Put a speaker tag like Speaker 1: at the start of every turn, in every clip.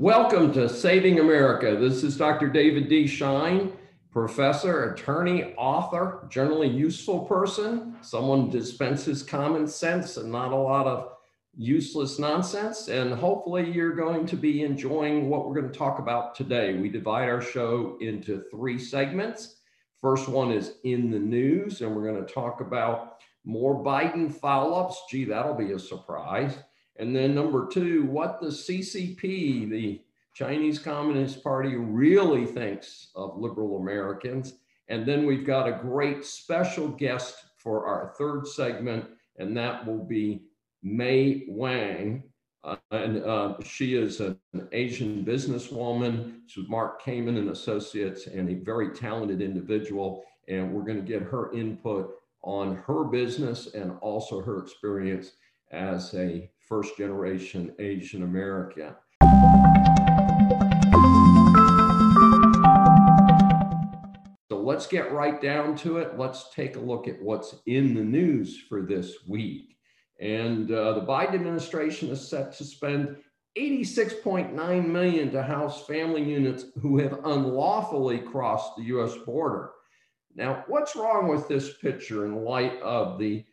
Speaker 1: Welcome to Saving America. This is Dr. David D. Shine, professor, attorney, author, generally useful person, someone dispenses common sense and not a lot of useless nonsense. And hopefully, you're going to be enjoying what we're going to talk about today. We divide our show into three segments. First one is in the news, and we're going to talk about more Biden foul ups. Gee, that'll be a surprise. And then number two, what the CCP, the Chinese Communist Party, really thinks of liberal Americans. And then we've got a great special guest for our third segment, and that will be May Wang. Uh, and uh, she is an Asian businesswoman. She's Mark Kamin and Associates, and a very talented individual. And we're going to get her input on her business and also her experience as a first generation Asian American. So let's get right down to it. Let's take a look at what's in the news for this week. And uh, the Biden administration is set to spend 86.9 million to house family units who have unlawfully crossed the US border. Now, what's wrong with this picture in light of the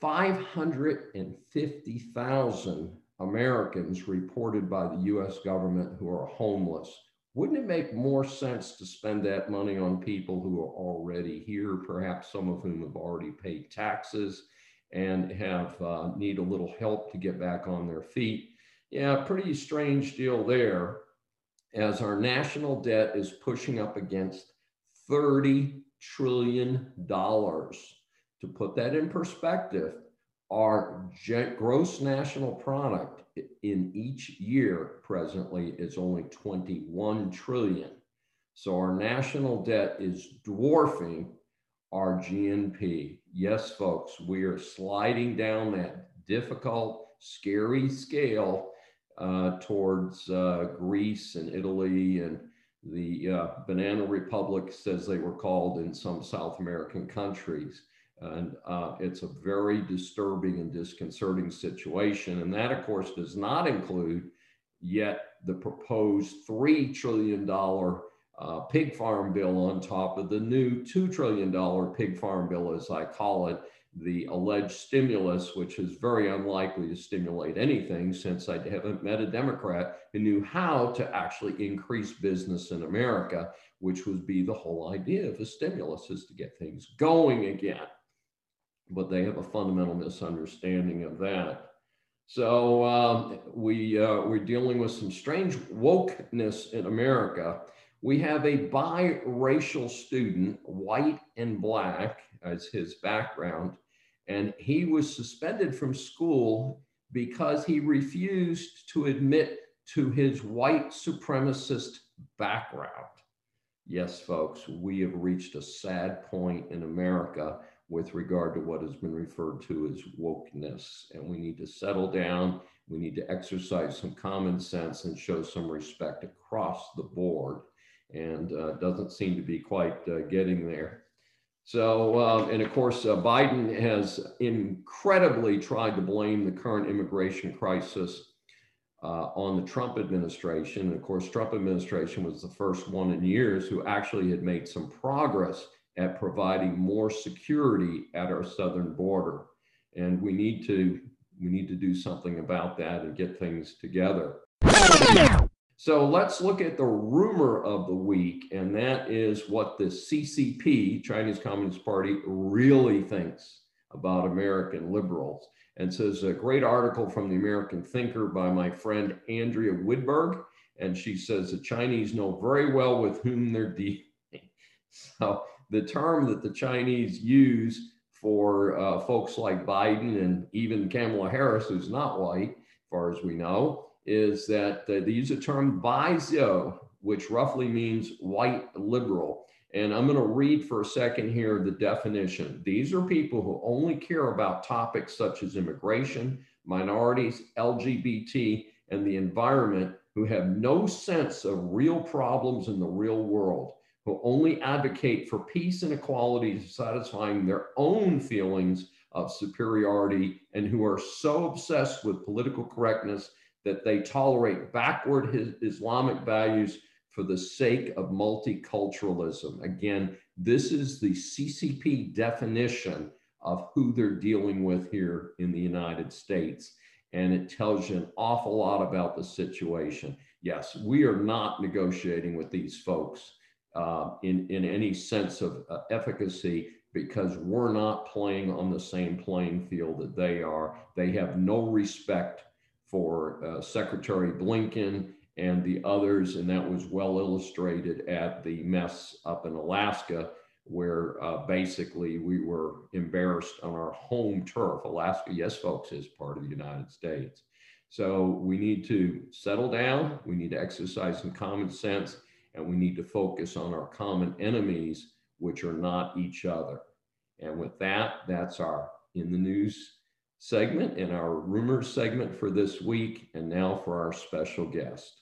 Speaker 1: 550,000 Americans reported by the US government who are homeless. Wouldn't it make more sense to spend that money on people who are already here, perhaps some of whom have already paid taxes and have uh, need a little help to get back on their feet? Yeah, pretty strange deal there as our national debt is pushing up against 30 trillion dollars to put that in perspective, our gross national product in each year presently is only 21 trillion. So our national debt is dwarfing our GNP. Yes, folks, we are sliding down that difficult, scary scale uh, towards uh, Greece and Italy and the uh, Banana Republic, as they were called in some South American countries. And uh, it's a very disturbing and disconcerting situation. And that, of course, does not include yet the proposed $3 trillion uh, pig farm bill on top of the new $2 trillion pig farm bill, as I call it, the alleged stimulus, which is very unlikely to stimulate anything since I haven't met a Democrat who knew how to actually increase business in America, which would be the whole idea of a stimulus is to get things going again but they have a fundamental misunderstanding of that. So um, we, uh, we're dealing with some strange wokeness in America. We have a biracial student, white and black, as his background, and he was suspended from school because he refused to admit to his white supremacist background. Yes, folks, we have reached a sad point in America with regard to what has been referred to as wokeness. And we need to settle down. We need to exercise some common sense and show some respect across the board. And uh, doesn't seem to be quite uh, getting there. So, um, and of course, uh, Biden has incredibly tried to blame the current immigration crisis uh, on the Trump administration. And of course, Trump administration was the first one in years who actually had made some progress at providing more security at our southern border. And we need to we need to do something about that and get things together. So let's look at the rumor of the week, and that is what the CCP, Chinese Communist Party, really thinks about American liberals. And so there's a great article from the American Thinker by my friend Andrea Widburg, and she says the Chinese know very well with whom they're dealing. So the term that the Chinese use for uh, folks like Biden and even Kamala Harris, who's not white, as far as we know, is that uh, they use the term Baizuo, which roughly means white liberal. And I'm going to read for a second here the definition. These are people who only care about topics such as immigration, minorities, LGBT, and the environment, who have no sense of real problems in the real world who only advocate for peace and equality satisfying their own feelings of superiority and who are so obsessed with political correctness that they tolerate backward Islamic values for the sake of multiculturalism. Again, this is the CCP definition of who they're dealing with here in the United States. And it tells you an awful lot about the situation. Yes, we are not negotiating with these folks uh, in, in any sense of uh, efficacy because we're not playing on the same playing field that they are. They have no respect for uh, Secretary Blinken and the others, and that was well illustrated at the mess up in Alaska, where uh, basically we were embarrassed on our home turf. Alaska, yes, folks, is part of the United States. So we need to settle down, we need to exercise some common sense, and we need to focus on our common enemies, which are not each other. And with that, that's our in the news segment and our rumors segment for this week. And now for our special guest.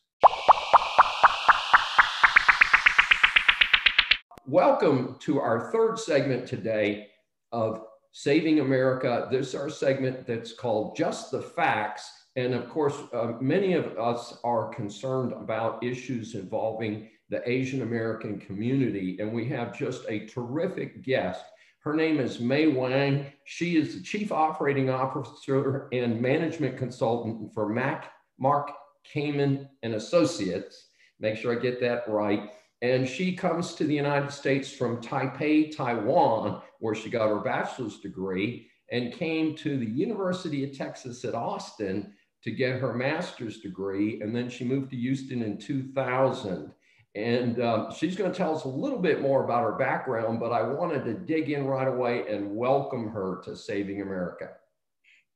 Speaker 1: Welcome to our third segment today of Saving America. This is our segment that's called Just the Facts. And of course, uh, many of us are concerned about issues involving the Asian American community. And we have just a terrific guest her name is May Wang. She is the Chief Operating Officer and Management Consultant for Mac, Mark Kamin and Associates. Make sure I get that right. And she comes to the United States from Taipei, Taiwan, where she got her bachelor's degree and came to the University of Texas at Austin to get her master's degree. And then she moved to Houston in 2000. And um, she's going to tell us a little bit more about her background, but I wanted to dig in right away and welcome her to Saving America.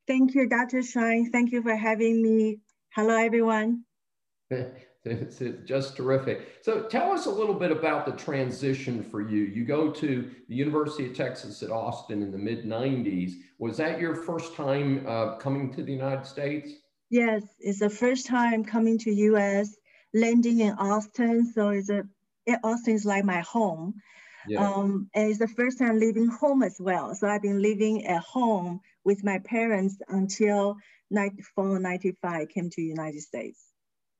Speaker 2: Thank you, Dr. Shine. Thank you for having me. Hello, everyone.
Speaker 1: it's just terrific. So tell us a little bit about the transition for you. You go to the University of Texas at Austin in the mid 90s. Was that your first time uh, coming to the United States?
Speaker 2: Yes, it's the first time coming to US landing in Austin. So it's a, Austin is like my home. Yeah. Um, and it's the first time leaving home as well. So I've been living at home with my parents until 94, 95, came to United States.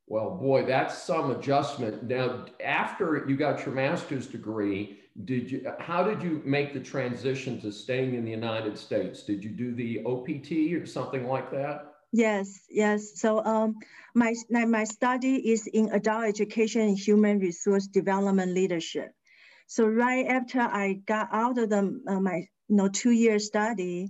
Speaker 1: Well, boy, that's some adjustment. Now, after you got your master's degree, did you? How did you make the transition to staying in the United States? Did you do the OPT or something like that?
Speaker 2: Yes, yes. So um, my, my study is in adult education and human resource development leadership. So right after I got out of the, uh, my you know, two-year study,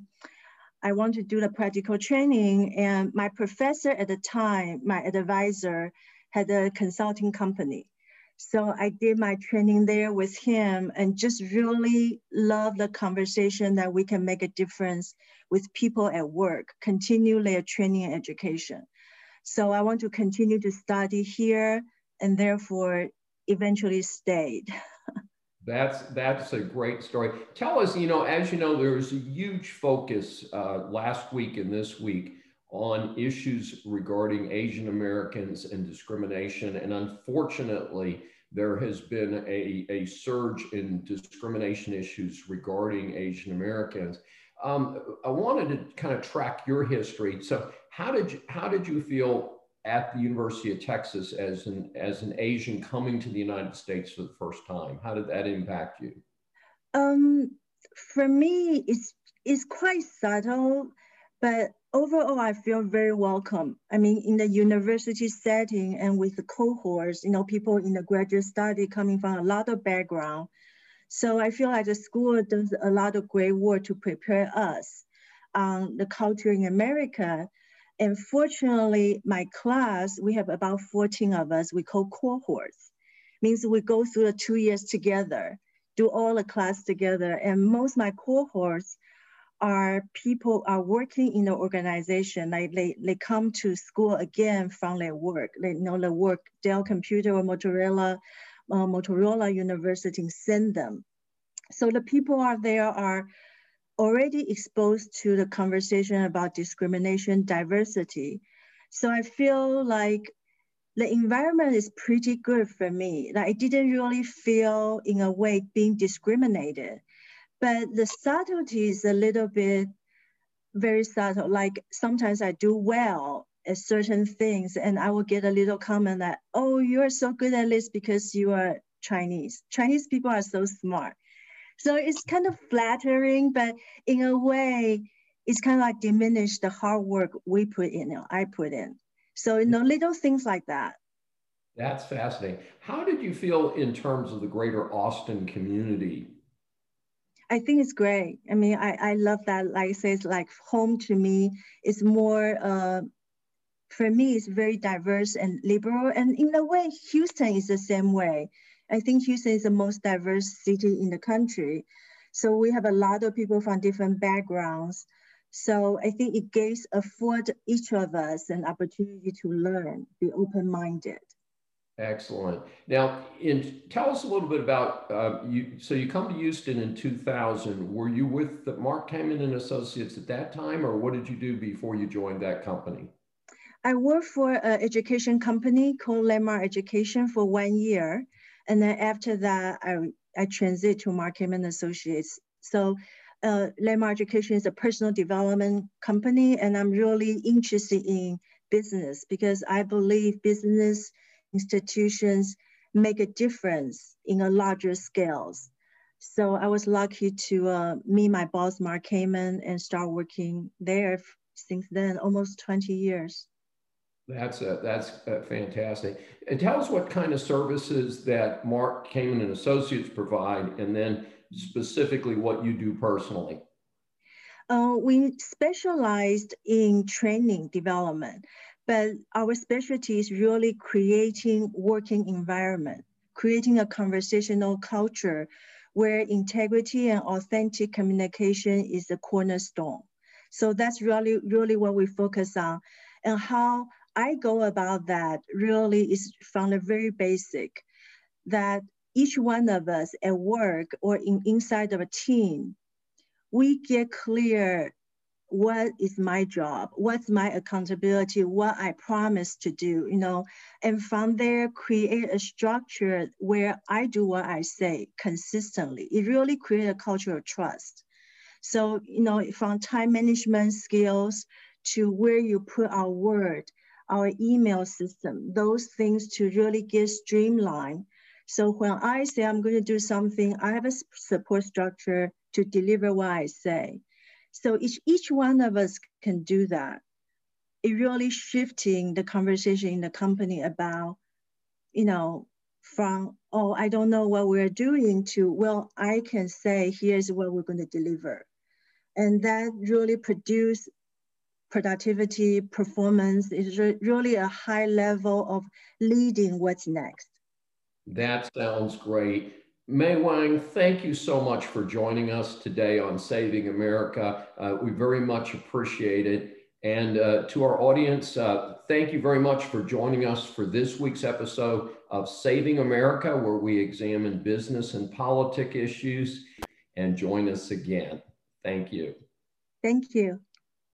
Speaker 2: I want to do the practical training. And my professor at the time, my advisor, had a consulting company. So I did my training there with him and just really love the conversation that we can make a difference with people at work, continue their training and education. So I want to continue to study here and therefore eventually stayed.
Speaker 1: That's that's a great story. Tell us, you know, as you know, there was a huge focus uh, last week and this week on issues regarding Asian Americans and discrimination. And unfortunately, there has been a, a surge in discrimination issues regarding Asian Americans. Um, I wanted to kind of track your history. So, how did you, how did you feel at the University of Texas as an as an Asian coming to the United States for the first time? How did that impact you?
Speaker 2: Um, for me, it's it's quite subtle, but overall, I feel very welcome. I mean, in the university setting and with the cohorts, you know, people in the graduate study coming from a lot of background. So I feel like the school does a lot of great work to prepare us on the culture in America. And fortunately, my class, we have about 14 of us, we call cohorts. Means we go through the two years together, do all the class together. And most my cohorts are people are working in the organization. Like they, they come to school again from their work. They know the work Dell Computer or Motorola, uh, Motorola University send them. So the people are there are already exposed to the conversation about discrimination, diversity. So I feel like the environment is pretty good for me. Like I didn't really feel in a way being discriminated, but the subtlety is a little bit very subtle. Like sometimes I do well at certain things and I will get a little comment that, oh, you're so good at this because you are Chinese. Chinese people are so smart. So it's kind of flattering, but in a way, it's kind of like diminish the hard work we put in, know, I put in. So, you know, little things like that.
Speaker 1: That's fascinating. How did you feel in terms of the greater Austin community?
Speaker 2: I think it's great. I mean, I, I love that. Like I say, it's like home to me. It's more, uh, for me, it's very diverse and liberal. And in a way, Houston is the same way. I think Houston is the most diverse city in the country. So we have a lot of people from different backgrounds. So I think it gives afford each of us an opportunity to learn, be open-minded.
Speaker 1: Excellent. Now, in, tell us a little bit about uh, you. So you come to Houston in 2000. Were you with Mark Kamin and Associates at that time, or what did you do before you joined that company?
Speaker 2: I worked for an education company called Landmark Education for one year, and then after that, I I transited to Mark Kamin Associates. So uh, Landmark Education is a personal development company, and I'm really interested in business because I believe business institutions make a difference in a larger scales. So I was lucky to uh, meet my boss, Mark Kamin, and start working there since then, almost 20 years.
Speaker 1: That's a, that's a fantastic. And tell us what kind of services that Mark Kamin and Associates provide, and then specifically what you do personally?
Speaker 2: Uh, we specialized in training development, but our specialty is really creating working environment, creating a conversational culture where integrity and authentic communication is the cornerstone. So that's really, really what we focus on. And how I go about that really is from the very basic that each one of us at work or in inside of a team, we get clear what is my job, what's my accountability, what I promise to do, you know, and from there create a structure where I do what I say consistently. It really create a culture of trust. So, you know, from time management skills to where you put our word, our email system, those things to really get streamlined so when I say I'm going to do something, I have a support structure to deliver what I say. So each, each one of us can do that. It really shifting the conversation in the company about, you know, from, oh, I don't know what we're doing to, well, I can say, here's what we're going to deliver. And that really produce productivity, performance is re really a high level of leading what's next.
Speaker 1: That sounds great. May Wang, thank you so much for joining us today on Saving America. Uh, we very much appreciate it. And uh, to our audience, uh, thank you very much for joining us for this week's episode of Saving America, where we examine business and politic issues. And join us again. Thank you.
Speaker 2: Thank you.